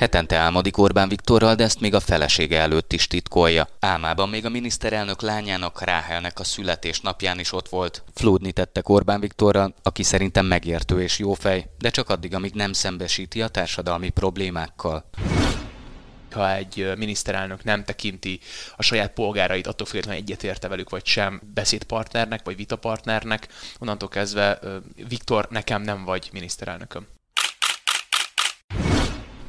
Hetente álmodik Orbán Viktorral, de ezt még a felesége előtt is titkolja. Álmában még a miniszterelnök lányának, Ráhelnek a születésnapján is ott volt. Flódni tettek Orbán Viktorral, aki szerintem megértő és jó fej, de csak addig, amíg nem szembesíti a társadalmi problémákkal ha egy miniszterelnök nem tekinti a saját polgárait, attól függetlenül egyetérte velük vagy sem beszédpartnernek vagy vitapartnernek, onnantól kezdve Viktor, nekem nem vagy miniszterelnököm.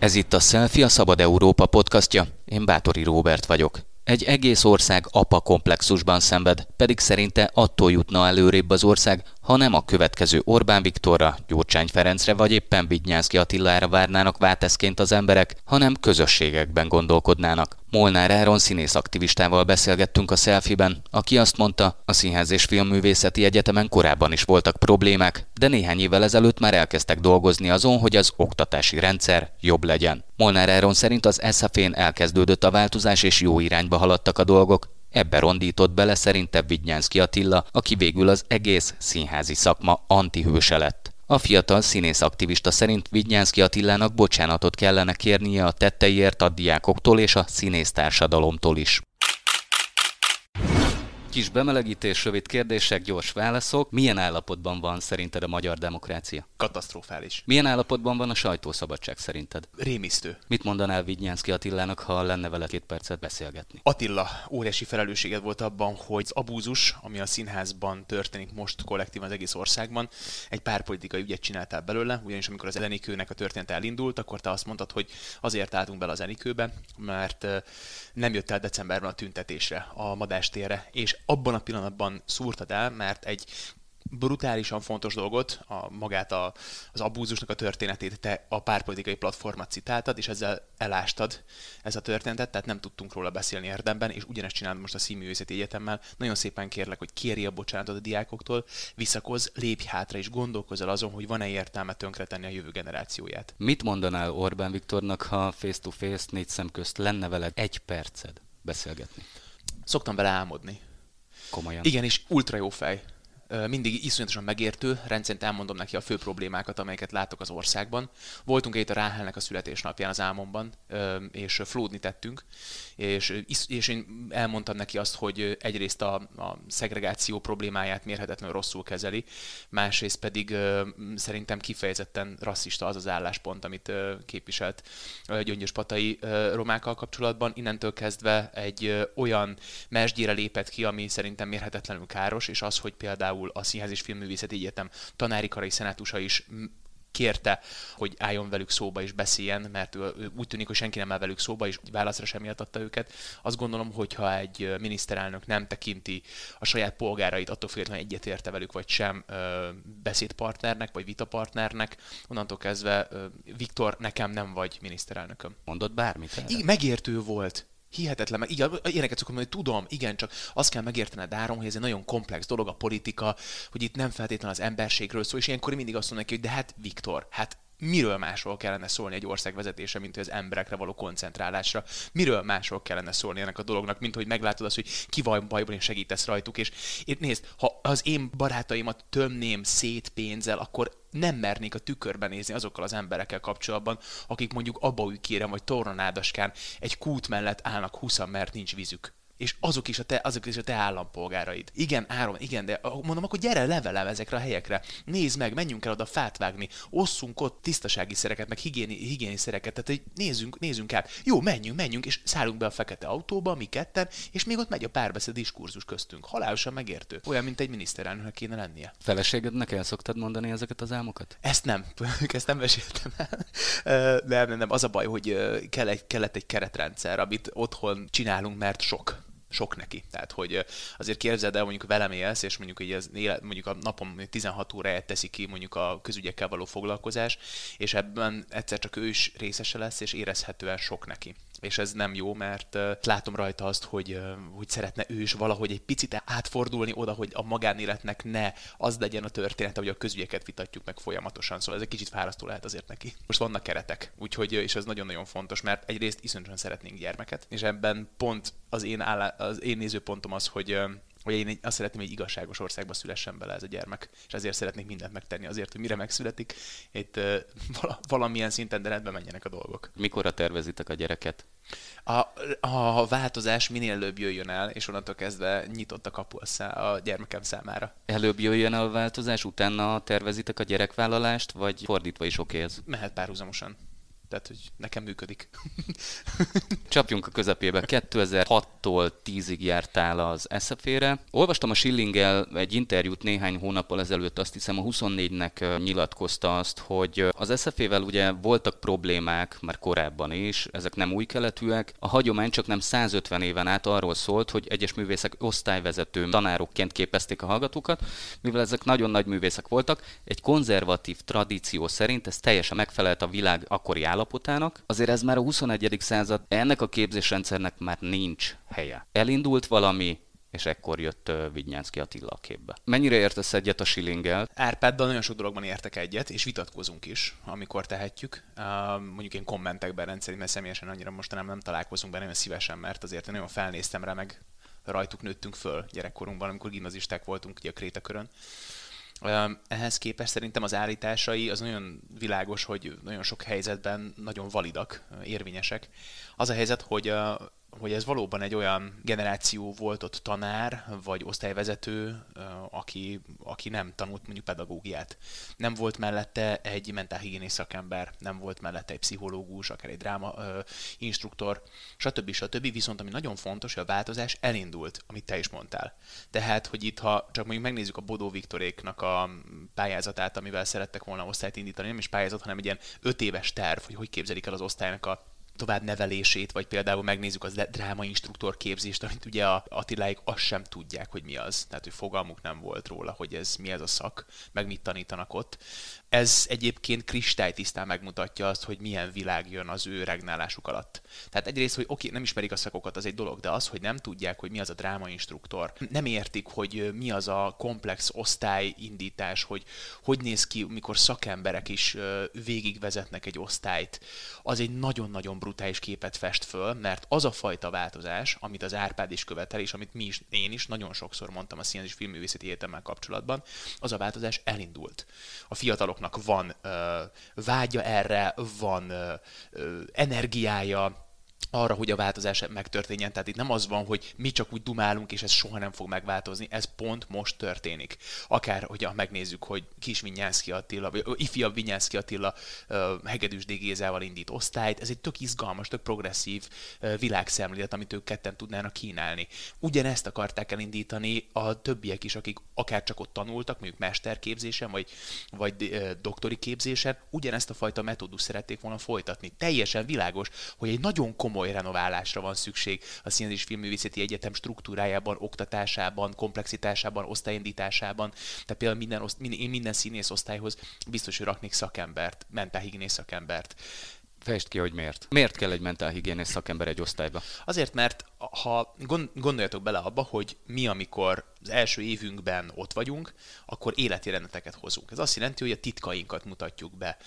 Ez itt a Selfie, a Szabad Európa podcastja. Én Bátori Róbert vagyok. Egy egész ország apa komplexusban szenved, pedig szerinte attól jutna előrébb az ország, ha nem a következő Orbán Viktorra, Gyurcsány Ferencre vagy éppen Vidnyánszki Attilára várnának válteszként az emberek, hanem közösségekben gondolkodnának. Molnár Áron színész aktivistával beszélgettünk a selfie aki azt mondta, a Színház és Filmművészeti Egyetemen korábban is voltak problémák, de néhány évvel ezelőtt már elkezdtek dolgozni azon, hogy az oktatási rendszer jobb legyen. Molnár Áron szerint az SZF-én elkezdődött a változás és jó irányba haladtak a dolgok, Ebbe rondított bele szerinte Vidnyánszki Attila, aki végül az egész színházi szakma antihőse lett. A fiatal színész aktivista szerint Vidnyánszki Attilának bocsánatot kellene kérnie a tetteiért a diákoktól és a színész társadalomtól is. Kis bemelegítés, rövid kérdések, gyors válaszok. Milyen állapotban van szerinted a magyar demokrácia? Katasztrofális. Milyen állapotban van a sajtószabadság szerinted? Rémisztő. Mit mondanál Vidnyánszki Attilának, ha lenne vele két percet beszélgetni? Attila, óriási felelősséged volt abban, hogy az abúzus, ami a színházban történik most kollektívan az egész országban, egy pár politikai ügyet csináltál belőle, ugyanis amikor az Enikőnek a történet elindult, akkor te azt mondtad, hogy azért álltunk bele az Enikőbe, mert nem jött el decemberben a tüntetésre, a Madástérre, és abban a pillanatban szúrtad el, mert egy brutálisan fontos dolgot, a, magát a, az abúzusnak a történetét te a párpolitikai platformat citáltad, és ezzel elástad ez a történetet, tehát nem tudtunk róla beszélni érdemben, és ugyanezt csinálod most a Színművészeti Egyetemmel. Nagyon szépen kérlek, hogy kérje a bocsánatot a diákoktól, visszakozz, lépj hátra, és gondolkozz el azon, hogy van-e értelme tönkretenni a jövő generációját. Mit mondanál Orbán Viktornak, ha face-to-face négy szem közt lenne veled egy perced beszélgetni? Szoktam vele álmodni Komolyan. Igen, és ultra jó fej mindig iszonyatosan megértő, rendszerint elmondom neki a fő problémákat, amelyeket látok az országban. Voltunk itt a Ráhelnek a születésnapján az álmomban, és flódni tettünk, és, és én elmondtam neki azt, hogy egyrészt a, a szegregáció problémáját mérhetetlenül rosszul kezeli, másrészt pedig szerintem kifejezetten rasszista az az álláspont, amit képviselt Gyöngyös Patai romákkal kapcsolatban. Innentől kezdve egy olyan mesdjére lépett ki, ami szerintem mérhetetlenül káros, és az, hogy például például a Színház és Filmművészeti Egyetem tanári karai szenátusa is kérte, hogy álljon velük szóba és beszéljen, mert úgy tűnik, hogy senki nem áll velük szóba, és válaszra sem adta őket. Azt gondolom, hogy ha egy miniszterelnök nem tekinti a saját polgárait, attól függetlenül egyetérte velük vagy sem beszédpartnernek vagy vitapartnernek, onnantól kezdve Viktor, nekem nem vagy miniszterelnököm. Mondott bármit? Igen, megértő volt hihetetlen, meg igen, ilyeneket szoktam mondani, hogy tudom, igen, csak azt kell megértened Áron, hogy ez egy nagyon komplex dolog a politika, hogy itt nem feltétlenül az emberségről szól, és ilyenkor mindig azt mondom neki, hogy de hát Viktor, hát miről másról kellene szólni egy ország vezetése, mint hogy az emberekre való koncentrálásra. Miről másról kellene szólni ennek a dolognak, mint hogy meglátod azt, hogy ki van bajban és segítesz rajtuk. És én nézd, ha az én barátaimat tömném szét pénzzel, akkor nem mernék a tükörben nézni azokkal az emberekkel kapcsolatban, akik mondjuk abbaükkérem vagy tornanádaskán egy kút mellett állnak huszan, mert nincs vízük és azok is a te, azok is a te állampolgáraid. Igen, Áron, igen, de mondom, akkor gyere levelem ezekre a helyekre. Nézd meg, menjünk el oda fát vágni, osszunk ott tisztasági szereket, meg higiéni, higiéni szereket, tehát hogy nézzünk, nézzünk át. Jó, menjünk, menjünk, és szállunk be a fekete autóba, mi ketten, és még ott megy a párbeszéd diskurzus köztünk. Halálosan megértő. Olyan, mint egy miniszterelnöknek kéne lennie. Feleségednek el szoktad mondani ezeket az álmokat? Ezt nem, ezt nem meséltem el. nem, nem, nem, az a baj, hogy kell egy, kellett egy keretrendszer, amit otthon csinálunk, mert sok sok neki. Tehát, hogy azért képzeld el, mondjuk velem élsz, és mondjuk, hogy ez élet, mondjuk a napom 16 óráját teszi ki mondjuk a közügyekkel való foglalkozás, és ebben egyszer csak ő is részese lesz, és érezhetően sok neki és ez nem jó, mert látom rajta azt, hogy, hogy szeretne ő is valahogy egy picit átfordulni oda, hogy a magánéletnek ne az legyen a története, hogy a közügyeket vitatjuk meg folyamatosan, szóval ez egy kicsit fárasztó lehet azért neki. Most vannak keretek, úgyhogy, és ez nagyon-nagyon fontos, mert egyrészt iszonyatosan szeretnénk gyermeket, és ebben pont az én, állá, az én nézőpontom az, hogy hogy én azt szeretném, hogy igazságos országba szülessen bele ez a gyermek, és ezért szeretnék mindent megtenni azért, hogy mire megszületik, itt valamilyen szinten, de rendben menjenek a dolgok. Mikorra tervezitek a gyereket? A, a változás minél előbb jöjjön el, és onnantól kezdve nyitott a kapu a, szá, a gyermekem számára. Előbb jöjjön el a változás, utána tervezitek a gyerekvállalást, vagy fordítva is oké ez? Mehet párhuzamosan. Tehát, hogy nekem működik. Csapjunk a közepébe. 2006-tól 10-ig jártál az SZF-re. Olvastam a Schillinggel egy interjút néhány hónappal ezelőtt, azt hiszem a 24-nek nyilatkozta azt, hogy az SZF-vel ugye voltak problémák már korábban is, ezek nem új keletűek. A hagyomány csak nem 150 éven át arról szólt, hogy egyes művészek osztályvezető tanárokként képezték a hallgatókat, mivel ezek nagyon nagy művészek voltak, egy konzervatív tradíció szerint ez teljesen megfelelt a világ akkori állapotában, állapotának, azért ez már a 21. század, ennek a képzésrendszernek már nincs helye. Elindult valami, és ekkor jött Vignyánszki Attila a képbe. Mennyire értesz egyet a Schillinggel? Árpáddal nagyon sok dologban értek egyet, és vitatkozunk is, amikor tehetjük. Mondjuk én kommentekben rendszerint, mert személyesen annyira mostanában nem találkozunk be nagyon szívesen, mert azért én nagyon felnéztem rá, meg rajtuk nőttünk föl gyerekkorunkban, amikor gimnazisták voltunk ugye a Krétakörön. Ehhez képest szerintem az állításai az nagyon világos, hogy nagyon sok helyzetben nagyon validak, érvényesek. Az a helyzet, hogy hogy ez valóban egy olyan generáció volt ott tanár, vagy osztályvezető, aki, aki nem tanult mondjuk pedagógiát. Nem volt mellette egy mentálhigiénész szakember, nem volt mellette egy pszichológus, akár egy dráma ö, instruktor, stb. stb. Viszont ami nagyon fontos, hogy a változás elindult, amit te is mondtál. Tehát, hogy itt, ha csak mondjuk megnézzük a Bodó Viktoréknak a pályázatát, amivel szerettek volna osztályt indítani, nem is pályázat, hanem egy ilyen öt éves terv, hogy hogy képzelik el az osztálynak a tovább nevelését, vagy például megnézzük az dráma instruktor képzést, amit ugye a Attiláik azt sem tudják, hogy mi az. Tehát, hogy fogalmuk nem volt róla, hogy ez mi ez a szak, meg mit tanítanak ott. Ez egyébként kristálytisztán megmutatja azt, hogy milyen világ jön az ő regnálásuk alatt. Tehát egyrészt, hogy oké, nem ismerik a szakokat, az egy dolog, de az, hogy nem tudják, hogy mi az a drámainstruktor, nem értik, hogy mi az a komplex osztályindítás, hogy hogy néz ki, mikor szakemberek is végigvezetnek egy osztályt, az egy nagyon-nagyon brutális képet fest föl, mert az a fajta változás, amit az Árpád is követel, és amit mi is, én is nagyon sokszor mondtam a Színes Filmművészeti Egyetemmel kapcsolatban, az a változás elindult. A fiatalok fiataloknak van vágya erre, van energiája, arra, hogy a változás megtörténjen. Tehát itt nem az van, hogy mi csak úgy dumálunk, és ez soha nem fog megváltozni, ez pont most történik. Akár, hogy megnézzük, hogy Kis Vinyánszki Attila, vagy ifjabb Vinyánszki Attila Hegedűs Dégézával indít osztályt, ez egy tök izgalmas, tök progresszív világszemlélet, amit ők ketten tudnának kínálni. Ugyanezt akarták elindítani a többiek is, akik akár csak ott tanultak, mondjuk mesterképzésen, vagy, vagy doktori képzésen, ugyanezt a fajta metódus szerették volna folytatni. Teljesen világos, hogy egy nagyon komoly komoly renoválásra van szükség a Színes és Filmművészeti Egyetem struktúrájában, oktatásában, komplexitásában, osztályindításában. Tehát például minden, oszt, minden színész osztályhoz biztos, hogy raknék szakembert, mentálhigiénész szakembert. Fejtsd ki, hogy miért. Miért kell egy mentálhigiénész szakember egy osztályba? Azért, mert ha gondoljatok bele abba, hogy mi, amikor az első évünkben ott vagyunk, akkor életi rendeteket hozunk. Ez azt jelenti, hogy a titkainkat mutatjuk be,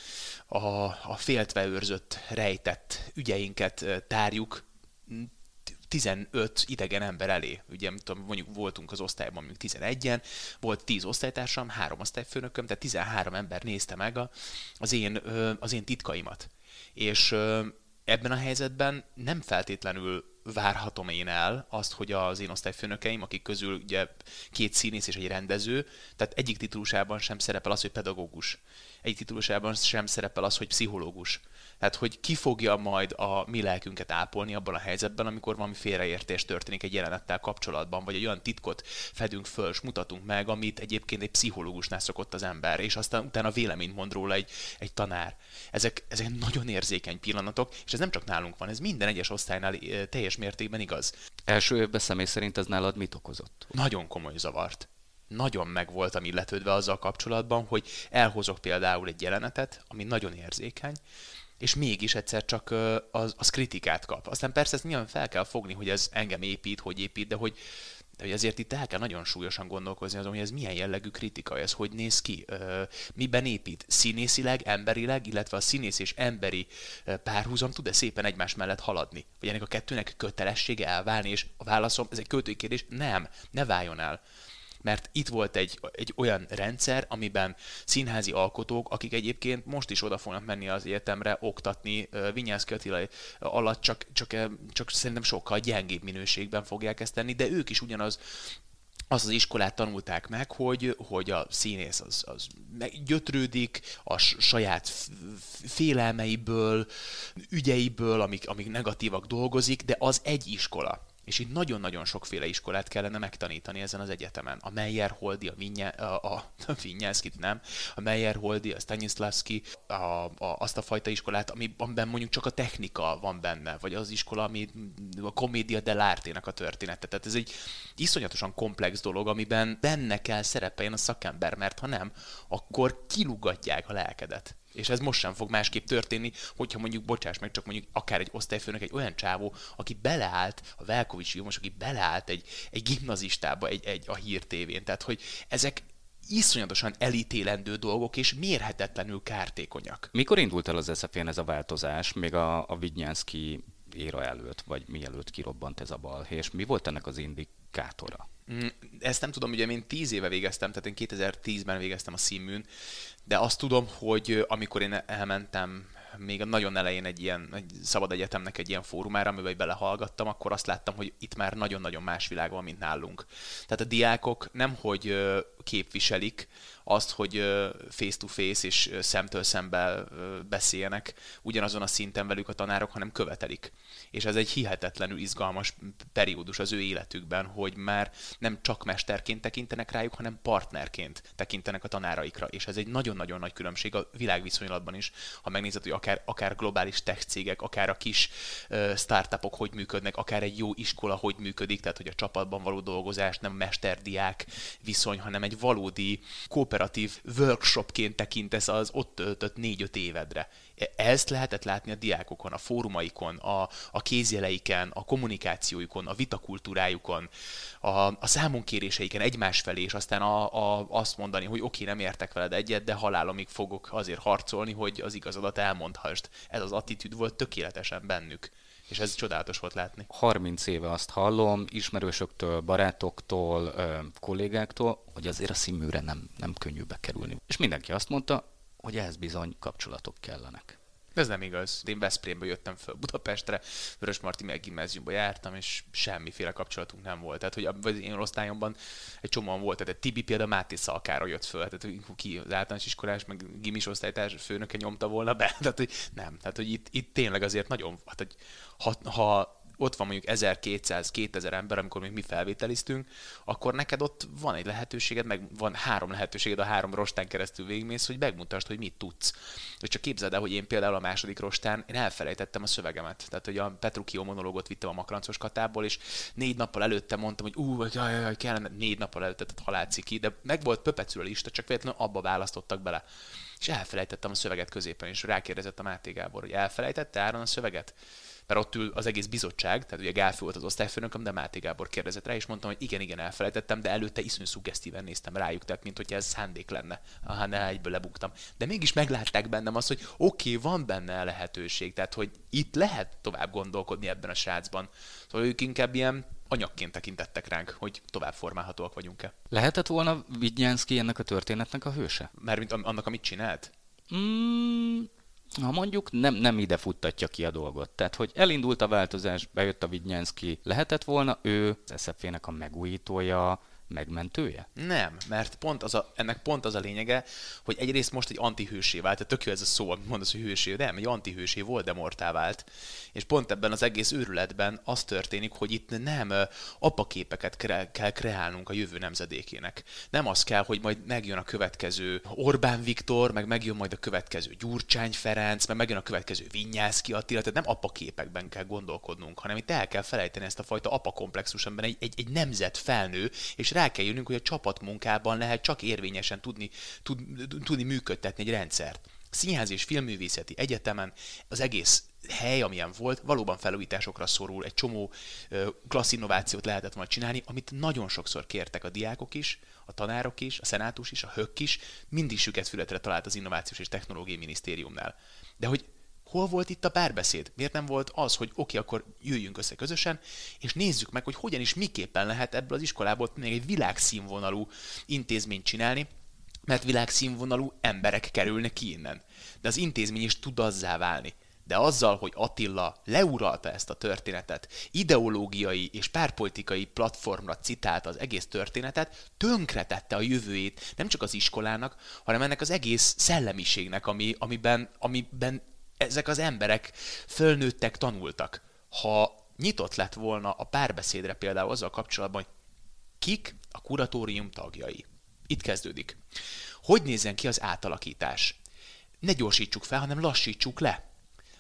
a, a féltve őrzött, rejtett ügyeinket tárjuk 15 idegen ember elé. Ugye mondjuk voltunk az osztályban mondjuk 11-en, volt 10 osztálytársam, három osztályfőnököm, tehát 13 ember nézte meg a, az, én, az én titkaimat. És ebben a helyzetben nem feltétlenül várhatom én el azt, hogy az én osztályfőnökeim, akik közül ugye két színész és egy rendező, tehát egyik titulusában sem szerepel az, hogy pedagógus. Egyik titulusában sem szerepel az, hogy pszichológus. Tehát, hogy ki fogja majd a mi lelkünket ápolni abban a helyzetben, amikor valami félreértés történik egy jelenettel kapcsolatban, vagy egy olyan titkot fedünk föl, és mutatunk meg, amit egyébként egy pszichológusnál szokott az ember, és aztán utána véleményt mond róla egy, egy tanár. Ezek, ezek nagyon érzékeny pillanatok, és ez nem csak nálunk van, ez minden egyes osztálynál eh, teljes mértékben igaz. Első évben személy szerint ez nálad mit okozott? Nagyon komoly zavart nagyon meg voltam illetődve azzal kapcsolatban, hogy elhozok például egy jelenetet, ami nagyon érzékeny, és mégis egyszer csak az, az kritikát kap. Aztán persze ezt nyilván fel kell fogni, hogy ez engem épít, hogy épít, de hogy De hogy azért itt el kell nagyon súlyosan gondolkozni azon, hogy ez milyen jellegű kritika, ez hogy néz ki, miben épít, színészileg, emberileg, illetve a színész és emberi párhuzam tud-e szépen egymás mellett haladni? Vagy ennek a kettőnek kötelessége elválni, és a válaszom, ez egy költői kérdés, nem, ne váljon el mert itt volt egy, egy olyan rendszer, amiben színházi alkotók, akik egyébként most is oda fognak menni az egyetemre oktatni Vinyánszki Attila alatt, csak, csak, csak szerintem sokkal gyengébb minőségben fogják ezt tenni, de ők is ugyanaz az az iskolát tanulták meg, hogy, hogy a színész az, az gyötrődik a saját félelmeiből, ügyeiből, amik, amik negatívak dolgozik, de az egy iskola. És itt nagyon-nagyon sokféle iskolát kellene megtanítani ezen az egyetemen. A Meyerholdi, a, Vinya, a, a, a Vinyánszkit nem, a Meyerholdi, a Stanislavski, a, a, azt a fajta iskolát, amiben mondjuk csak a technika van benne, vagy az iskola, ami a komédia dell'arte a története. Tehát ez egy iszonyatosan komplex dolog, amiben benne kell szerepeljen a szakember, mert ha nem, akkor kilugatják a lelkedet. És ez most sem fog másképp történni, hogyha mondjuk, bocsáss meg, csak mondjuk akár egy osztályfőnök, egy olyan csávó, aki beleállt, a Velkovics most aki beleállt egy, egy gimnazistába egy, egy, a hírtévén. Tehát, hogy ezek iszonyatosan elítélendő dolgok, és mérhetetlenül kártékonyak. Mikor indult el az eszefén ez a változás, még a, a Vidnyánszki éra előtt, vagy mielőtt kirobbant ez a balhé, és mi volt ennek az indikátora? Mm, ezt nem tudom, ugye én 10 éve végeztem, tehát én 2010-ben végeztem a színműn, de azt tudom, hogy amikor én elmentem még a nagyon elején egy ilyen egy szabad egyetemnek egy ilyen fórumára, amiben belehallgattam, akkor azt láttam, hogy itt már nagyon-nagyon más világ van, mint nálunk. Tehát a diákok nem hogy képviselik azt, hogy face-to-face és szemtől szembe beszéljenek ugyanazon a szinten velük a tanárok, hanem követelik. És ez egy hihetetlenül izgalmas periódus az ő életükben, hogy már nem csak mesterként tekintenek rájuk, hanem partnerként tekintenek a tanáraikra. És ez egy nagyon-nagyon nagy különbség a világviszonylatban is, ha megnézed, hogy akár, akár globális tech cégek, akár a kis uh, startupok hogy működnek, akár egy jó iskola hogy működik, tehát hogy a csapatban való dolgozás nem mesterdiák viszony, hanem egy valódi kooperatív workshopként tekintesz az ott töltött négy-öt évedre. E, ezt lehetett látni a diákokon, a fórumaikon, a, a kézjeleiken, a kommunikációjukon, a vitakultúrájukon, a, a számonkéréseiken egymás felé, és aztán a, a, azt mondani, hogy oké, nem értek veled egyet, de halálomig fogok azért harcolni, hogy az igazadat elmondhassd. Ez az attitűd volt tökéletesen bennük. És ez csodálatos volt látni. 30 éve azt hallom, ismerősöktől, barátoktól, kollégáktól, hogy azért a színműre nem, nem könnyű bekerülni. És mindenki azt mondta, hogy ehhez bizony kapcsolatok kellenek. Ez nem igaz. Én Veszprémből jöttem föl Budapestre, Vörös Marti meg gimnáziumba jártam, és semmiféle kapcsolatunk nem volt. Tehát, hogy az én osztályomban egy csomóan volt, tehát Tibi például Máté Szalkára jött föl, tehát ki az általános iskolás, meg gimis osztálytárs főnöke nyomta volna be, tehát, hogy nem. Tehát, hogy itt, itt tényleg azért nagyon, hát, hogy ha, ha ott van mondjuk 1200-2000 ember, amikor még mi felvételiztünk, akkor neked ott van egy lehetőséged, meg van három lehetőséged a három rostán keresztül végigmész, hogy megmutasd, hogy mit tudsz. És csak képzeld el, hogy én például a második rostán én elfelejtettem a szövegemet. Tehát, hogy a Petruchio monológot vittem a makrancos katából, és négy nappal előtte mondtam, hogy ú, jaj, jaj, jaj, kellene négy nappal előtte, tehát halálci ki, de meg volt pöpecül a lista, csak véletlenül abba választottak bele. És elfelejtettem a szöveget középen, és rákérdezett a Máté Gábor, hogy elfelejtette Áron a szöveget? Mert ott ül az egész bizottság, tehát ugye Gálfi volt az osztályfőnököm, de Máté Gábor kérdezett rá, és mondtam, hogy igen, igen, elfelejtettem, de előtte iszonyú szuggesztíven néztem rájuk, tehát mint hogyha ez szándék lenne. Aha, ne, egyből lebuktam. De mégis meglátták bennem azt, hogy oké, okay, van benne lehetőség, tehát hogy itt lehet tovább gondolkodni ebben a srácban. Szóval ők inkább ilyen anyagként tekintettek ránk, hogy tovább formálhatóak vagyunk-e. Lehetett volna Vidnyánszki ennek a történetnek a hőse? Mert mint annak, amit csinált? Mm, ha mondjuk nem, nem ide futtatja ki a dolgot. Tehát, hogy elindult a változás, bejött a Vidnyánszki, lehetett volna ő az SZF-nek a megújítója, megmentője? Nem, mert pont az a, ennek pont az a lényege, hogy egyrészt most egy antihősé vált, tehát tök jó ez a szó, amit mondasz, hogy hősé, de nem, egy antihősé Voldemortá vált, és pont ebben az egész őrületben az történik, hogy itt nem apaképeket kre- kell kreálnunk a jövő nemzedékének. Nem az kell, hogy majd megjön a következő Orbán Viktor, meg megjön majd a következő Gyurcsány Ferenc, meg megjön a következő Vinyászki Attila, tehát nem apaképekben kell gondolkodnunk, hanem itt el kell felejteni ezt a fajta apakomplexus, amiben egy, egy, egy nemzet felnő, és rá kell jönnünk, hogy a csapatmunkában lehet csak érvényesen tudni, tud, tudni működtetni egy rendszert. Színház és Filmművészeti Egyetemen az egész hely, amilyen volt, valóban felújításokra szorul, egy csomó klassz innovációt lehetett volna csinálni, amit nagyon sokszor kértek a diákok is, a tanárok is, a szenátus is, a hök is, mindig süket fületre talált az Innovációs és Technológiai Minisztériumnál. De hogy hol volt itt a párbeszéd? Miért nem volt az, hogy oké, okay, akkor jöjjünk össze közösen, és nézzük meg, hogy hogyan is miképpen lehet ebből az iskolából még egy világszínvonalú intézményt csinálni, mert világszínvonalú emberek kerülnek ki innen. De az intézmény is tud azzá válni. De azzal, hogy Attila leuralta ezt a történetet, ideológiai és párpolitikai platformra citálta az egész történetet, tönkretette a jövőjét nem csak az iskolának, hanem ennek az egész szellemiségnek, ami, amiben, amiben ezek az emberek fölnőttek, tanultak. Ha nyitott lett volna a párbeszédre például azzal kapcsolatban, hogy kik a kuratórium tagjai. Itt kezdődik. Hogy nézzen ki az átalakítás? Ne gyorsítsuk fel, hanem lassítsuk le.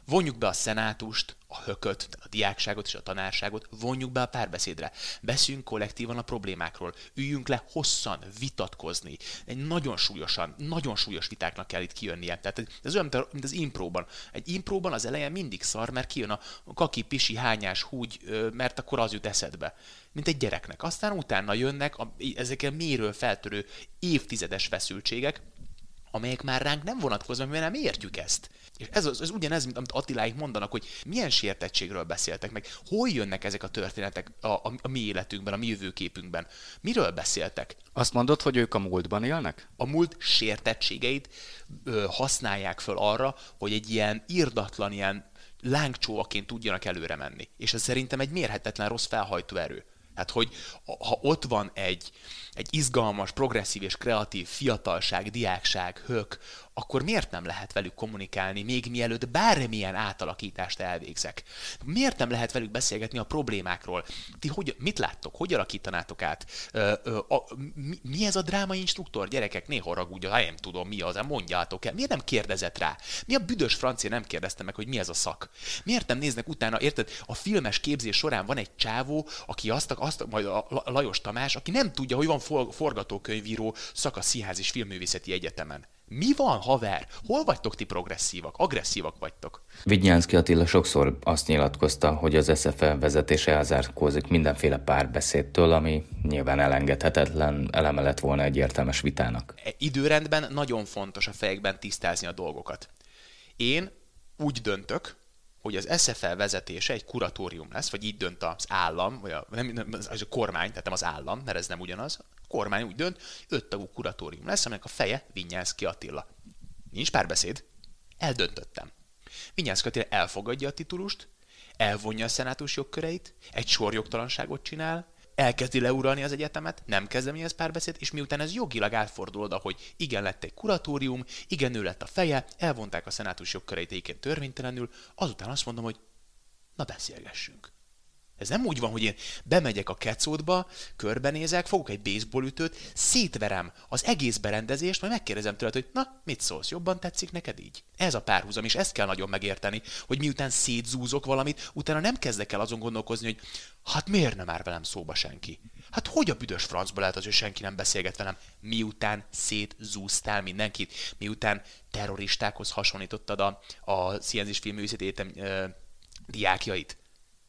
Vonjuk be a szenátust, a hököt, a diákságot és a tanárságot, vonjuk be a párbeszédre. Beszéljünk kollektívan a problémákról, üljünk le hosszan, vitatkozni. Egy nagyon súlyosan, nagyon súlyos vitáknak kell itt kijönnie. Tehát ez olyan, mint az impróban. Egy impróban az eleje mindig szar, mert kijön a kaki, pisi, hányás, húgy, mert akkor az jut eszedbe. Mint egy gyereknek. Aztán utána jönnek a, ezek a méről feltörő évtizedes feszültségek, amelyek már ránk nem vonatkoznak, mert nem értjük ezt. És ez, ez ugyanez, mint amit Attiláik mondanak, hogy milyen sértettségről beszéltek meg, hol jönnek ezek a történetek a, a, a mi életünkben, a mi jövőképünkben. Miről beszéltek? Azt mondod, hogy ők a múltban élnek? A múlt sértettségeit ö, használják föl arra, hogy egy ilyen irdatlan, ilyen lángcsóvaként tudjanak előre menni. És ez szerintem egy mérhetetlen rossz felhajtó erő. Hát, hogy ha ott van egy, egy izgalmas, progresszív és kreatív fiatalság, diákság, hök, akkor miért nem lehet velük kommunikálni, még mielőtt bármilyen átalakítást elvégzek? Miért nem lehet velük beszélgetni a problémákról? Ti hogy, mit láttok? Hogy alakítanátok át? Ö, ö, a, mi, mi ez a dráma instruktor? Gyerekek, néha haragudja, ha nem tudom, mi az, mondjátok el. Miért nem kérdezett rá? Mi a büdös francia nem kérdezte meg, hogy mi ez a szak? Miért nem néznek utána, érted? A filmes képzés során van egy csávó, aki azt, azt majd a Lajos Tamás, aki nem tudja, hogy van forgatókönyvíró szak a Színház és Filmművészeti Egyetemen. Mi van, haver? Hol vagytok ti progresszívak? Agresszívak vagytok? Vignyánszki Attila sokszor azt nyilatkozta, hogy az SFL vezetése elzárkózik mindenféle párbeszédtől, ami nyilván elengedhetetlen eleme lett volna egy értelmes vitának. E időrendben nagyon fontos a fejekben tisztázni a dolgokat. Én úgy döntök, hogy az SFL vezetése egy kuratórium lesz, vagy így dönt az állam, vagy a, nem, nem, az a kormány, tehát nem az állam, mert ez nem ugyanaz, a kormány úgy dönt, öt tagú kuratórium lesz, aminek a feje Vinyánszki Attila. Nincs párbeszéd, eldöntöttem. Vinyánszki Attila elfogadja a titulust, elvonja a szenátus jogköreit, egy sor jogtalanságot csinál, elkezdi leuralni az egyetemet, nem kezdeményez párbeszéd, és miután ez jogilag átfordul oda, hogy igen lett egy kuratórium, igen ő lett a feje, elvonták a szenátus jogköreit egyébként törvénytelenül, azután azt mondom, hogy na beszélgessünk. Ez nem úgy van, hogy én bemegyek a kecódba, körbenézek, fogok egy baseballütőt, szétverem az egész berendezést, majd megkérdezem tőled, hogy na, mit szólsz, jobban tetszik neked így? Ez a párhuzam, és ezt kell nagyon megérteni, hogy miután szétzúzok valamit, utána nem kezdek el azon gondolkozni, hogy hát miért nem már velem szóba senki? Hát hogy a büdös francba lehet az, hogy senki nem beszélget velem, miután szétzúztál mindenkit, miután terroristákhoz hasonlítottad a, a Sciences Filmművészeti Egyetem diákjait?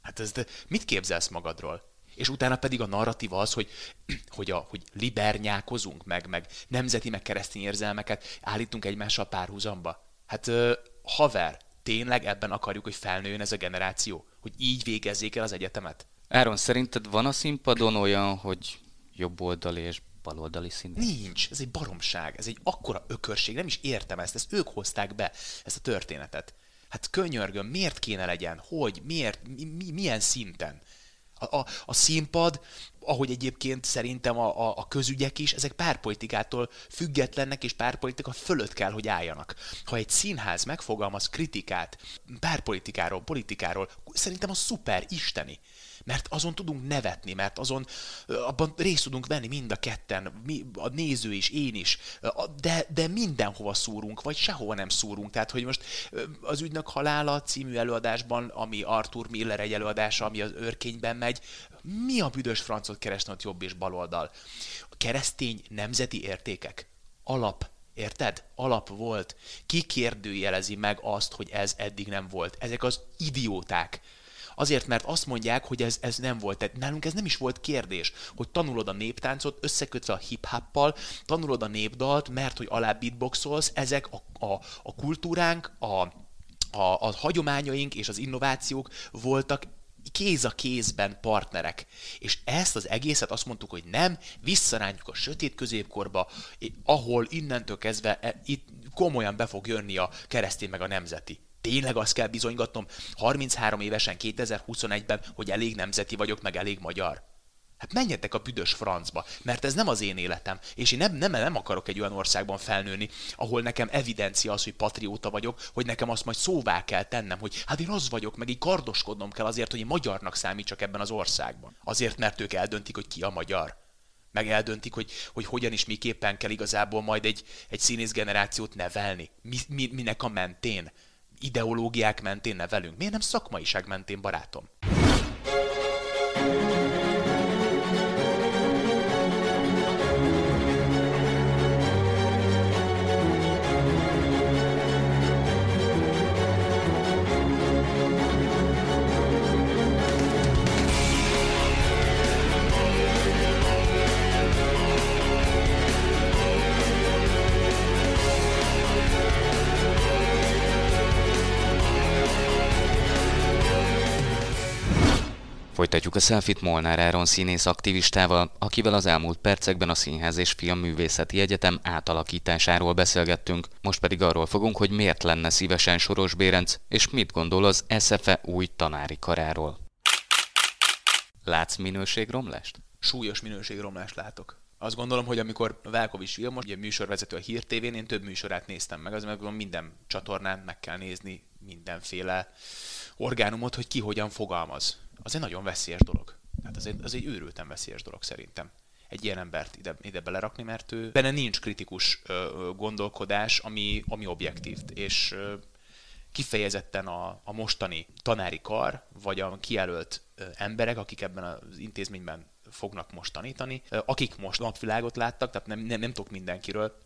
Hát ez, de mit képzelsz magadról? És utána pedig a narratíva az, hogy, hogy, a, hogy libernyákozunk meg, meg nemzeti, meg keresztény érzelmeket állítunk egymással párhuzamba. Hát haver, tényleg ebben akarjuk, hogy felnőjön ez a generáció? Hogy így végezzék el az egyetemet? Áron, szerinted van a színpadon olyan, hogy jobboldali és baloldali színész? Nincs, ez egy baromság, ez egy akkora ökörség, nem is értem ezt, ezt ők hozták be, ezt a történetet. Hát könyörgöm, miért kéne legyen? Hogy? Miért? Mi, mi, milyen szinten? A, a, a színpad, ahogy egyébként szerintem a, a, a közügyek is, ezek párpolitikától függetlennek és párpolitika fölött kell, hogy álljanak. Ha egy színház megfogalmaz kritikát párpolitikáról, politikáról, szerintem a szuper, isteni mert azon tudunk nevetni, mert azon abban részt tudunk venni mind a ketten, mi, a néző is, én is, de, de mindenhova szúrunk, vagy sehova nem szúrunk. Tehát, hogy most az ügynök halála című előadásban, ami Arthur Miller egy előadása, ami az őrkényben megy, mi a büdös francot keresne ott jobb és baloldal? A keresztény nemzeti értékek, alap Érted? Alap volt. Ki kérdőjelezi meg azt, hogy ez eddig nem volt? Ezek az idióták. Azért, mert azt mondják, hogy ez, ez nem volt. Tehát nálunk ez nem is volt kérdés, hogy tanulod a néptáncot összekötve a hip-hoppal, tanulod a népdalt, mert hogy alá beatboxolsz, ezek a, a, a kultúránk, a, a, a hagyományaink és az innovációk voltak kéz a kézben partnerek. És ezt az egészet azt mondtuk, hogy nem, visszarántjuk a sötét középkorba, ahol innentől kezdve e, itt komolyan be fog jönni a keresztény meg a nemzeti. Tényleg azt kell bizonygatnom 33 évesen 2021-ben, hogy elég nemzeti vagyok, meg elég magyar. Hát menjetek a büdös francba, mert ez nem az én életem, és én nem, nem, nem akarok egy olyan országban felnőni, ahol nekem evidencia az, hogy patrióta vagyok, hogy nekem azt majd szóvá kell tennem, hogy hát én az vagyok, meg így kardoskodnom kell azért, hogy én magyarnak számítsak ebben az országban. Azért, mert ők eldöntik, hogy ki a magyar. Meg eldöntik, hogy, hogy hogyan is miképpen kell igazából majd egy, egy színész generációt nevelni. Mi, mi, minek a mentén? Ideológiák mentén nevelünk. Miért nem szakmaiság mentén, barátom? Folytatjuk a selfit Molnár Áron színész aktivistával, akivel az elmúlt percekben a Színház és Filmművészeti Egyetem átalakításáról beszélgettünk. Most pedig arról fogunk, hogy miért lenne szívesen Soros Bérenc, és mit gondol az SFE új tanári karáról. Látsz minőségromlást? Súlyos minőségromlást látok. Azt gondolom, hogy amikor Velkovics Vilmos, ugye műsorvezető a Hír TV-n, én több műsorát néztem meg, az meg minden csatornán meg kell nézni mindenféle orgánumot, hogy ki hogyan fogalmaz az egy nagyon veszélyes dolog. Tehát az egy, az egy őrülten veszélyes dolog szerintem egy ilyen embert ide, ide belerakni, mert ő benne nincs kritikus ö, gondolkodás, ami, ami objektív, és ö, kifejezetten a, a mostani tanári kar, vagy a kijelölt ö, emberek, akik ebben az intézményben fognak most tanítani, ö, akik most napvilágot láttak, tehát nem, nem, nem tudok mindenkiről,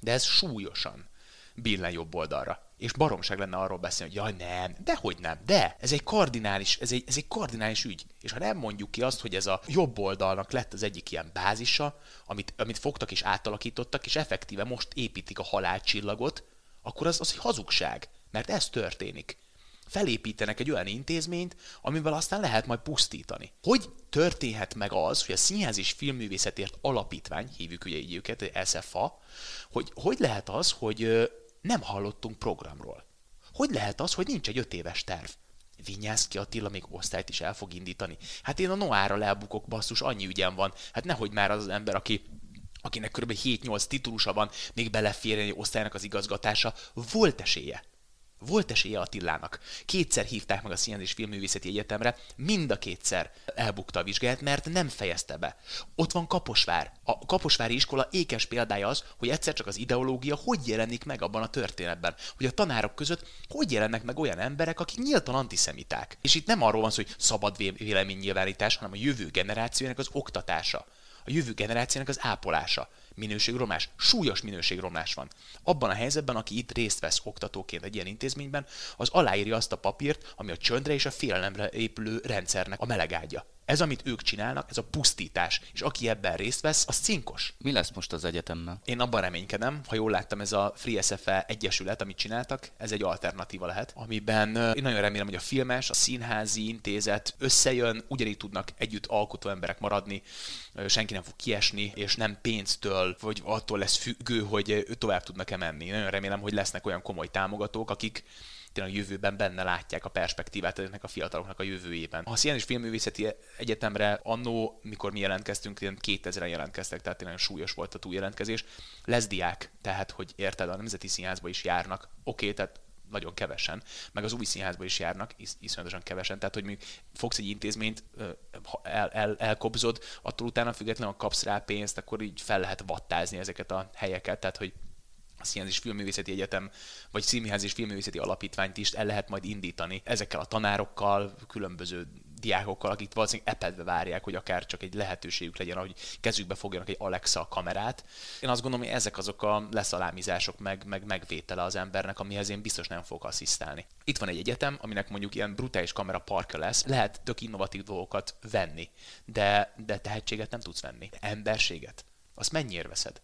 de ez súlyosan billen jobb oldalra. És baromság lenne arról beszélni, hogy jaj nem, de hogy nem, de ez egy kardinális, ez egy, ez egy kardinális ügy. És ha nem mondjuk ki azt, hogy ez a jobb oldalnak lett az egyik ilyen bázisa, amit, amit fogtak és átalakítottak, és effektíve most építik a halálcsillagot, akkor az, az egy hazugság. Mert ez történik. Felépítenek egy olyan intézményt, amivel aztán lehet majd pusztítani. Hogy történhet meg az, hogy a Színház és Filmművészetért Alapítvány, hívjuk ugye így őket, SFA, hogy hogy lehet az, hogy nem hallottunk programról. Hogy lehet az, hogy nincs egy öt éves terv? Vinyászki Attila még osztályt is el fog indítani. Hát én a Noára elbukok, basszus, annyi ügyem van. Hát nehogy már az az ember, aki akinek kb. 7-8 titulusa van, még beleférjen egy osztálynak az igazgatása, volt esélye. Volt esélye Attilának. Kétszer hívták meg a Színház és Filmművészeti Egyetemre, mind a kétszer elbukta a vizsgáját, mert nem fejezte be. Ott van Kaposvár. A Kaposvári iskola ékes példája az, hogy egyszer csak az ideológia hogy jelenik meg abban a történetben, hogy a tanárok között hogy jelennek meg olyan emberek, akik nyíltan antiszemiták. És itt nem arról van szó, hogy szabad véleménynyilvánítás, hanem a jövő generációjának az oktatása a jövő generációnak az ápolása. Minőségromlás, súlyos minőségromlás van. Abban a helyzetben, aki itt részt vesz oktatóként egy ilyen intézményben, az aláírja azt a papírt, ami a csöndre és a félelemre épülő rendszernek a melegágya. Ez, amit ők csinálnak, ez a pusztítás, és aki ebben részt vesz, az cinkos. Mi lesz most az egyetemmel? Én abban reménykedem, ha jól láttam, ez a Free SFE egyesület, amit csináltak, ez egy alternatíva lehet, amiben én nagyon remélem, hogy a filmes, a színházi intézet összejön, ugyanígy tudnak együtt alkotó emberek maradni, senki nem fog kiesni, és nem pénztől, vagy attól lesz függő, hogy tovább tudnak-e menni. Nagyon remélem, hogy lesznek olyan komoly támogatók, akik tényleg a jövőben benne látják a perspektívát ezeknek a fiataloknak a jövőjében. Ha Szín és Filmművészeti Egyetemre annó, mikor mi jelentkeztünk, ilyen 2000-en jelentkeztek, tehát tényleg súlyos volt a túljelentkezés. Lesz diák, tehát hogy érted, a Nemzeti Színházba is járnak. Oké, okay, tehát nagyon kevesen, meg az új színházba is járnak, is, iszonyatosan kevesen, tehát hogy mondjuk fogsz egy intézményt, el, el, elkobzod, attól utána függetlenül kapsz rá pénzt, akkor így fel lehet vattázni ezeket a helyeket, tehát hogy a Színház és Filmművészeti Egyetem, vagy Színház és Filmművészeti Alapítványt is el lehet majd indítani ezekkel a tanárokkal, különböző diákokkal, akik valószínűleg epedve várják, hogy akár csak egy lehetőségük legyen, hogy kezükbe fogjanak egy Alexa kamerát. Én azt gondolom, hogy ezek azok a leszalámizások, meg, meg megvétele az embernek, amihez én biztos nem fogok asszisztálni. Itt van egy egyetem, aminek mondjuk ilyen brutális kamera parka lesz, lehet tök innovatív dolgokat venni, de, de tehetséget nem tudsz venni. Emberséget. Azt mennyiért veszed?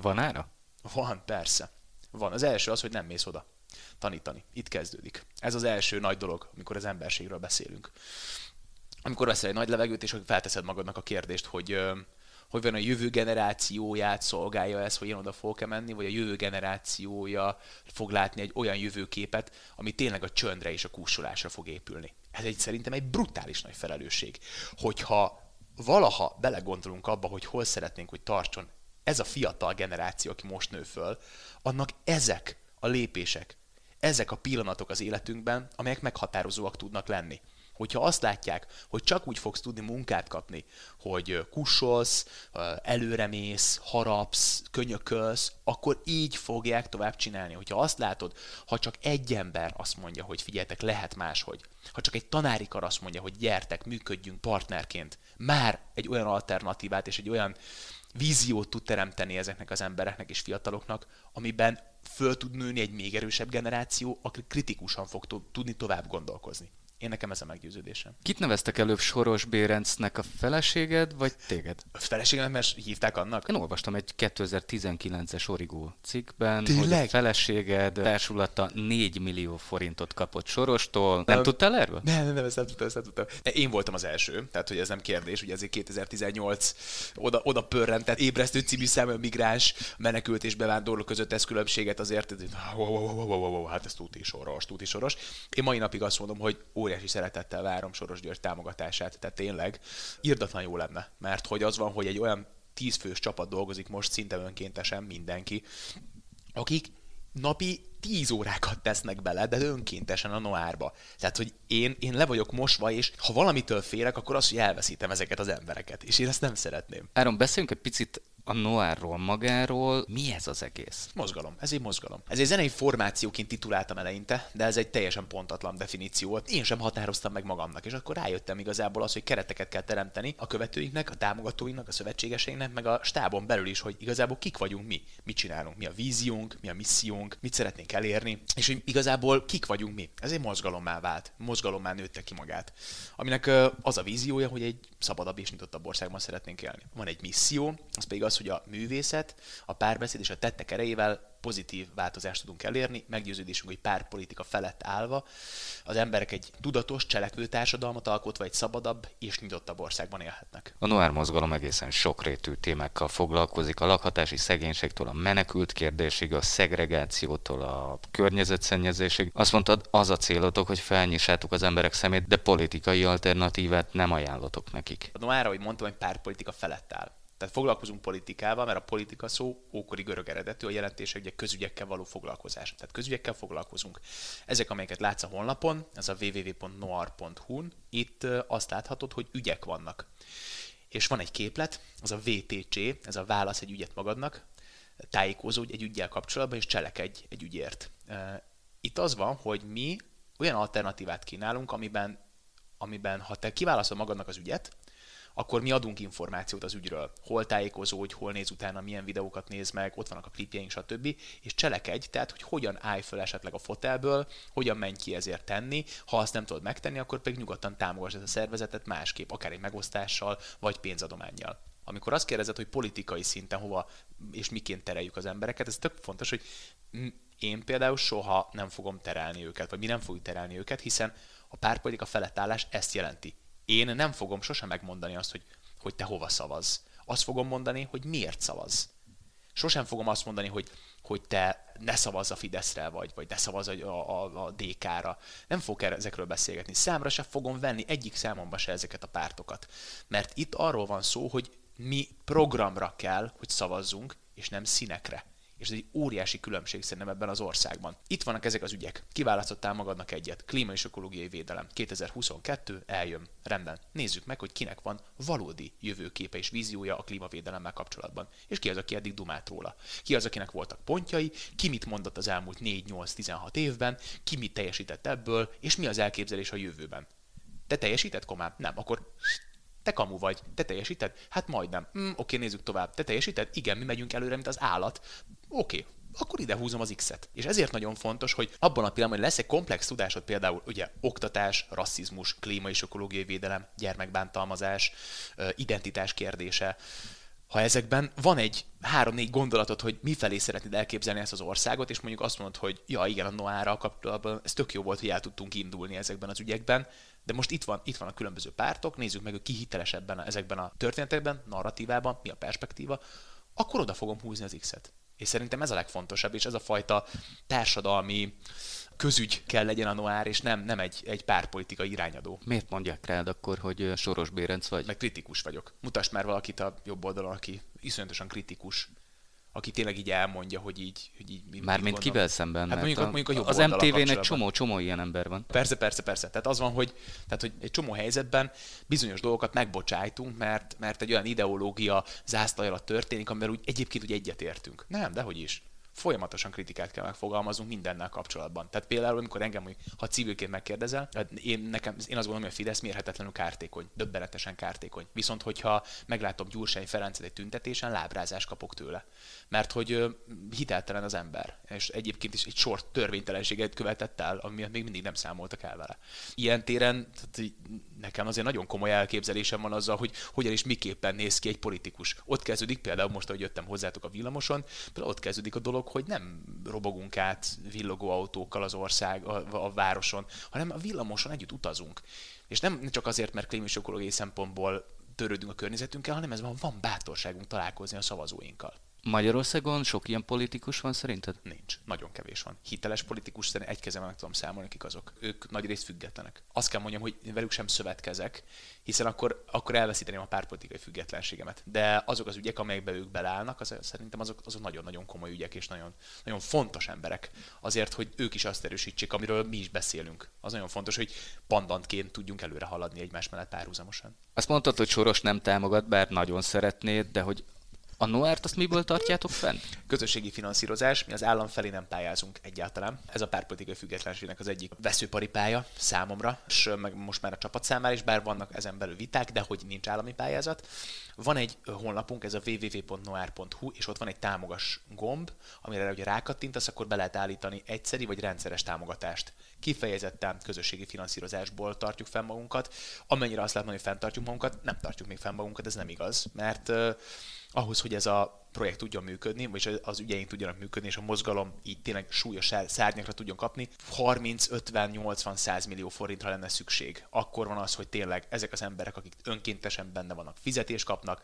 Van ára? Van, persze. Van. Az első az, hogy nem mész oda tanítani. Itt kezdődik. Ez az első nagy dolog, amikor az emberségről beszélünk. Amikor veszel egy nagy levegőt, és felteszed magadnak a kérdést, hogy hogy van a jövő generációját szolgálja ez, hogy én oda fogok-e menni, vagy a jövő generációja fog látni egy olyan jövőképet, ami tényleg a csöndre és a kúsolásra fog épülni. Ez egy szerintem egy brutális nagy felelősség. Hogyha valaha belegondolunk abba, hogy hol szeretnénk, hogy tartson ez a fiatal generáció, aki most nő föl, annak ezek a lépések, ezek a pillanatok az életünkben, amelyek meghatározóak tudnak lenni. Hogyha azt látják, hogy csak úgy fogsz tudni munkát kapni, hogy kussolsz, előremész, harapsz, könyökölsz, akkor így fogják tovább csinálni. Hogyha azt látod, ha csak egy ember azt mondja, hogy figyeljetek, lehet máshogy, ha csak egy tanári kar azt mondja, hogy gyertek, működjünk partnerként, már egy olyan alternatívát és egy olyan víziót tud teremteni ezeknek az embereknek és fiataloknak, amiben föl tud nőni egy még erősebb generáció, aki kritikusan fog tudni tovább gondolkozni. Én nekem ez a meggyőződésem. Kit neveztek előbb Soros Bérencnek a feleséged, vagy téged? A feleségemet, mert hívták annak? Én olvastam egy 2019-es Origó cikkben, Tényleg? hogy a feleséged társulatta 4 millió forintot kapott Sorostól. Nem, nem tudtál erről? Nem, nem, nem, ezt nem tudtam, ezt nem tudtam. Én voltam az első, tehát hogy ez nem kérdés, ugye ezért 2018 oda, oda pörrentett ébresztő című számú migráns menekült és bevándorló között ez különbséget azért, hát ez tuti soros, tuti soros. Én mai napig azt mondom, hogy óriási szeretettel várom Soros György támogatását. Tehát tényleg írdatlan jó lenne, mert hogy az van, hogy egy olyan tízfős csapat dolgozik most szinte önkéntesen mindenki, akik napi 10 órákat tesznek bele, de önkéntesen a Noárba. Tehát, hogy én, én le vagyok mosva, és ha valamitől félek, akkor az, hogy elveszítem ezeket az embereket. És én ezt nem szeretném. Áron, beszéljünk egy picit a noárról magáról. Mi ez az egész? Mozgalom. Ez egy mozgalom. Ez egy zenei formációként tituláltam eleinte, de ez egy teljesen pontatlan definíció volt. Én sem határoztam meg magamnak, és akkor rájöttem igazából az, hogy kereteket kell teremteni a követőinknek, a támogatóinknak, a szövetségeseinknek, meg a stábon belül is, hogy igazából kik vagyunk mi, mit csinálunk, mi a víziónk, mi a missziónk, mit szeretnénk elérni, és hogy igazából kik vagyunk mi. Ez egy mozgalommá vált, mozgalommá nőtte ki magát. Aminek az a víziója, hogy egy szabadabb és nyitottabb országban szeretnénk élni. Van egy misszió, az pedig az, hogy a művészet, a párbeszéd és a tettek erejével pozitív változást tudunk elérni, meggyőződésünk, hogy pártpolitika felett állva az emberek egy tudatos, cselekvő társadalmat alkotva egy szabadabb és nyitottabb országban élhetnek. A Noir mozgalom egészen sokrétű témákkal foglalkozik, a lakhatási szegénységtől a menekült kérdésig, a szegregációtól a környezetszennyezésig. Azt mondtad, az a célotok, hogy felnyissátok az emberek szemét, de politikai alternatívát nem ajánlotok nekik. A Noir, ahogy mondtam, hogy pártpolitika felett áll. Tehát foglalkozunk politikával, mert a politika szó ókori görög eredetű, a jelentése ugye közügyekkel való foglalkozás. Tehát közügyekkel foglalkozunk. Ezek, amelyeket látsz a honlapon, ez a www.noar.hu, itt azt láthatod, hogy ügyek vannak. És van egy képlet, az a VTC, ez a válasz egy ügyet magadnak, tájékozódj egy ügyel kapcsolatban, és cselekedj egy ügyért. Itt az van, hogy mi olyan alternatívát kínálunk, amiben, amiben ha te kiválaszol magadnak az ügyet, akkor mi adunk információt az ügyről. Hol tájékozódj, hol néz utána, milyen videókat néz meg, ott vannak a klipjeink, stb. És cselekedj, tehát hogy hogyan állj föl esetleg a fotelből, hogyan menj ki ezért tenni, ha azt nem tudod megtenni, akkor pedig nyugodtan támogass ezt a szervezetet másképp, akár egy megosztással, vagy pénzadományjal. Amikor azt kérdezed, hogy politikai szinten hova és miként tereljük az embereket, ez tök fontos, hogy én például soha nem fogom terelni őket, vagy mi nem fogjuk terelni őket, hiszen a pártpolitika felett állás ezt jelenti én nem fogom sosem megmondani azt, hogy, hogy te hova szavaz. Azt fogom mondani, hogy miért szavaz. Sosem fogom azt mondani, hogy, hogy te ne szavazz a Fideszre, vagy, vagy ne szavazz a, a, a DK-ra. Nem fogok ezekről beszélgetni. Számra se fogom venni egyik számomba se ezeket a pártokat. Mert itt arról van szó, hogy mi programra kell, hogy szavazzunk, és nem színekre és ez egy óriási különbség szerintem ebben az országban. Itt vannak ezek az ügyek. Kiválasztottál magadnak egyet. Klíma és ökológiai védelem. 2022 eljön. Rendben. Nézzük meg, hogy kinek van valódi jövőképe és víziója a klímavédelemmel kapcsolatban. És ki az, aki eddig dumált róla. Ki az, akinek voltak pontjai, ki mit mondott az elmúlt 4-8-16 évben, ki mit teljesített ebből, és mi az elképzelés a jövőben Te teljesíted, komám? Nem. Akkor te kamu vagy. Te teljesíted? Hát majdnem. Mm, oké, nézzük tovább. Te teljesíted? Igen, mi megyünk előre, mint az állat. Oké, akkor ide húzom az X-et. És ezért nagyon fontos, hogy abban a pillanatban, hogy lesz egy komplex tudásod, például ugye oktatás, rasszizmus, klíma és ökológiai védelem, gyermekbántalmazás, identitás kérdése, ha ezekben van egy három-négy gondolatot, hogy mifelé szeretnéd elképzelni ezt az országot, és mondjuk azt mondod, hogy ja, igen, a Noára kapcsolatban ez tök jó volt, hogy el tudtunk indulni ezekben az ügyekben, de most itt van, itt van a különböző pártok, nézzük meg, hogy ki hiteles ebben a, ezekben a történetekben, narratívában, mi a perspektíva, akkor oda fogom húzni az X-et. És szerintem ez a legfontosabb, és ez a fajta társadalmi közügy kell legyen a Noár, és nem, nem egy, egy párpolitikai irányadó. Miért mondják rád akkor, hogy Soros Bérenc vagy? Meg kritikus vagyok. Mutas már valakit a jobb oldalon, aki iszonyatosan kritikus aki tényleg így elmondja, hogy így... Hogy így Mármint kivel szemben? Hát mondjuk, a, mondjuk a jobb Az MTV-n egy csomó-csomó ilyen ember van. Persze, persze, persze. Tehát az van, hogy, tehát, hogy egy csomó helyzetben bizonyos dolgokat megbocsájtunk, mert, mert egy olyan ideológia zászlaj alatt történik, amivel úgy egyébként úgy egyetértünk. Nem, dehogy is folyamatosan kritikát kell megfogalmazunk mindennel kapcsolatban. Tehát például, amikor engem, hogy ha civilként megkérdezel, hát én, nekem, én azt gondolom, hogy a Fidesz mérhetetlenül kártékony, döbbenetesen kártékony. Viszont, hogyha meglátom Gyurcsány Ferencet egy tüntetésen, lábrázást kapok tőle. Mert hogy hiteltelen az ember, és egyébként is egy sor törvénytelenséget követett el, ami még mindig nem számoltak el vele. Ilyen téren tehát nekem azért nagyon komoly elképzelésem van azzal, hogy hogyan és miképpen néz ki egy politikus. Ott kezdődik például most, ahogy jöttem hozzátok a villamoson, például ott kezdődik a dolog, hogy nem robogunk át villogó autókkal az ország, a, a városon, hanem a villamoson együtt utazunk. És nem csak azért, mert klímai ökológiai szempontból törődünk a környezetünkkel, hanem ez van, van bátorságunk találkozni a szavazóinkkal. Magyarországon sok ilyen politikus van szerinted? Nincs. Nagyon kevés van. Hiteles politikus szerint egy kezemben meg tudom számolni, kik azok. Ők nagy részt függetlenek. Azt kell mondjam, hogy velük sem szövetkezek, hiszen akkor, akkor elveszíteném a párpolitikai függetlenségemet. De azok az ügyek, amelyekbe ők beleállnak, az, szerintem azok, azok nagyon-nagyon komoly ügyek és nagyon, nagyon fontos emberek. Azért, hogy ők is azt erősítsék, amiről mi is beszélünk. Az nagyon fontos, hogy pandantként tudjunk előre haladni egymás mellett párhuzamosan. Azt mondtad, hogy Soros nem támogat, bár nagyon szeretnéd, de hogy a Noárt azt miből tartjátok fenn? Közösségi finanszírozás, mi az állam felé nem pályázunk egyáltalán. Ez a párpolitikai függetlenségnek az egyik veszőparipája számomra, és meg most már a csapat számára is, bár vannak ezen belül viták, de hogy nincs állami pályázat. Van egy honlapunk, ez a www.noár.hu, és ott van egy támogas gomb, amire ugye rákattintasz, akkor be lehet állítani egyszeri vagy rendszeres támogatást. Kifejezetten közösségi finanszírozásból tartjuk fenn magunkat. Amennyire azt lehet mondani, hogy fenntartjuk magunkat, nem tartjuk még fenn magunkat, ez nem igaz, mert ahhoz, hogy ez a projekt tudjon működni, vagy az ügyeink tudjanak működni, és a mozgalom így tényleg súlyos szárnyakra tudjon kapni, 30, 50, 80, 100 millió forintra lenne szükség. Akkor van az, hogy tényleg ezek az emberek, akik önkéntesen benne vannak, fizetést kapnak,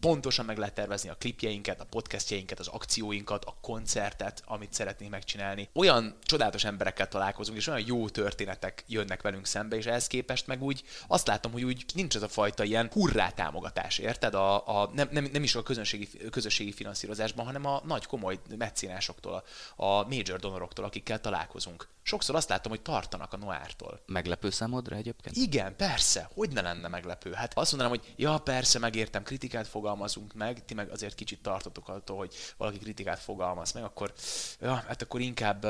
pontosan meg lehet tervezni a klipjeinket, a podcastjeinket, az akcióinkat, a koncertet, amit szeretnénk megcsinálni. Olyan csodálatos emberekkel találkozunk, és olyan jó történetek jönnek velünk szembe, és ehhez képest meg úgy azt látom, hogy úgy nincs ez a fajta ilyen hurrá támogatás, érted? A, a, nem, nem, nem is a közönségi, közösségi finanszírozásban, hanem a nagy komoly meccénásoktól, a, a major donoroktól, akikkel találkozunk. Sokszor azt látom, hogy tartanak a Noártól. Meglepő számodra egyébként? Igen, persze. Hogy ne lenne meglepő? Hát azt mondanám, hogy ja, persze, megértem, kritikát fogalmazunk meg, ti meg azért kicsit tartotok attól, hogy valaki kritikát fogalmaz meg, akkor, ja, hát akkor inkább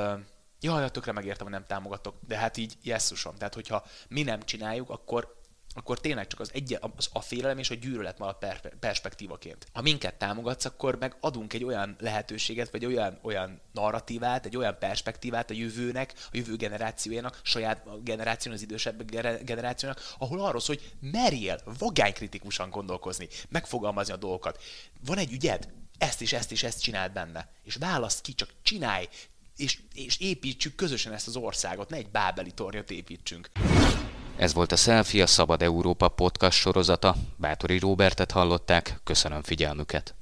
Jaj, ja, tökre megértem, hogy nem támogatok, de hát így jesszusom. Tehát, hogyha mi nem csináljuk, akkor akkor tényleg csak az, egy, az a félelem és a gyűlölet marad per, perspektívaként. Ha minket támogatsz, akkor meg adunk egy olyan lehetőséget, vagy olyan, olyan narratívát, egy olyan perspektívát a jövőnek, a jövő generációjának, saját generáción, az idősebb generációnak, ahol arról szól, hogy merjél vagánykritikusan gondolkozni, megfogalmazni a dolgokat. Van egy ügyed, ezt is, ezt is, ezt csináld benne. És választ ki, csak csinálj, és, és építsük közösen ezt az országot, ne egy bábeli tornyot építsünk. Ez volt a Selfie, a Szabad Európa podcast sorozata. Bátori Róbertet hallották, köszönöm figyelmüket.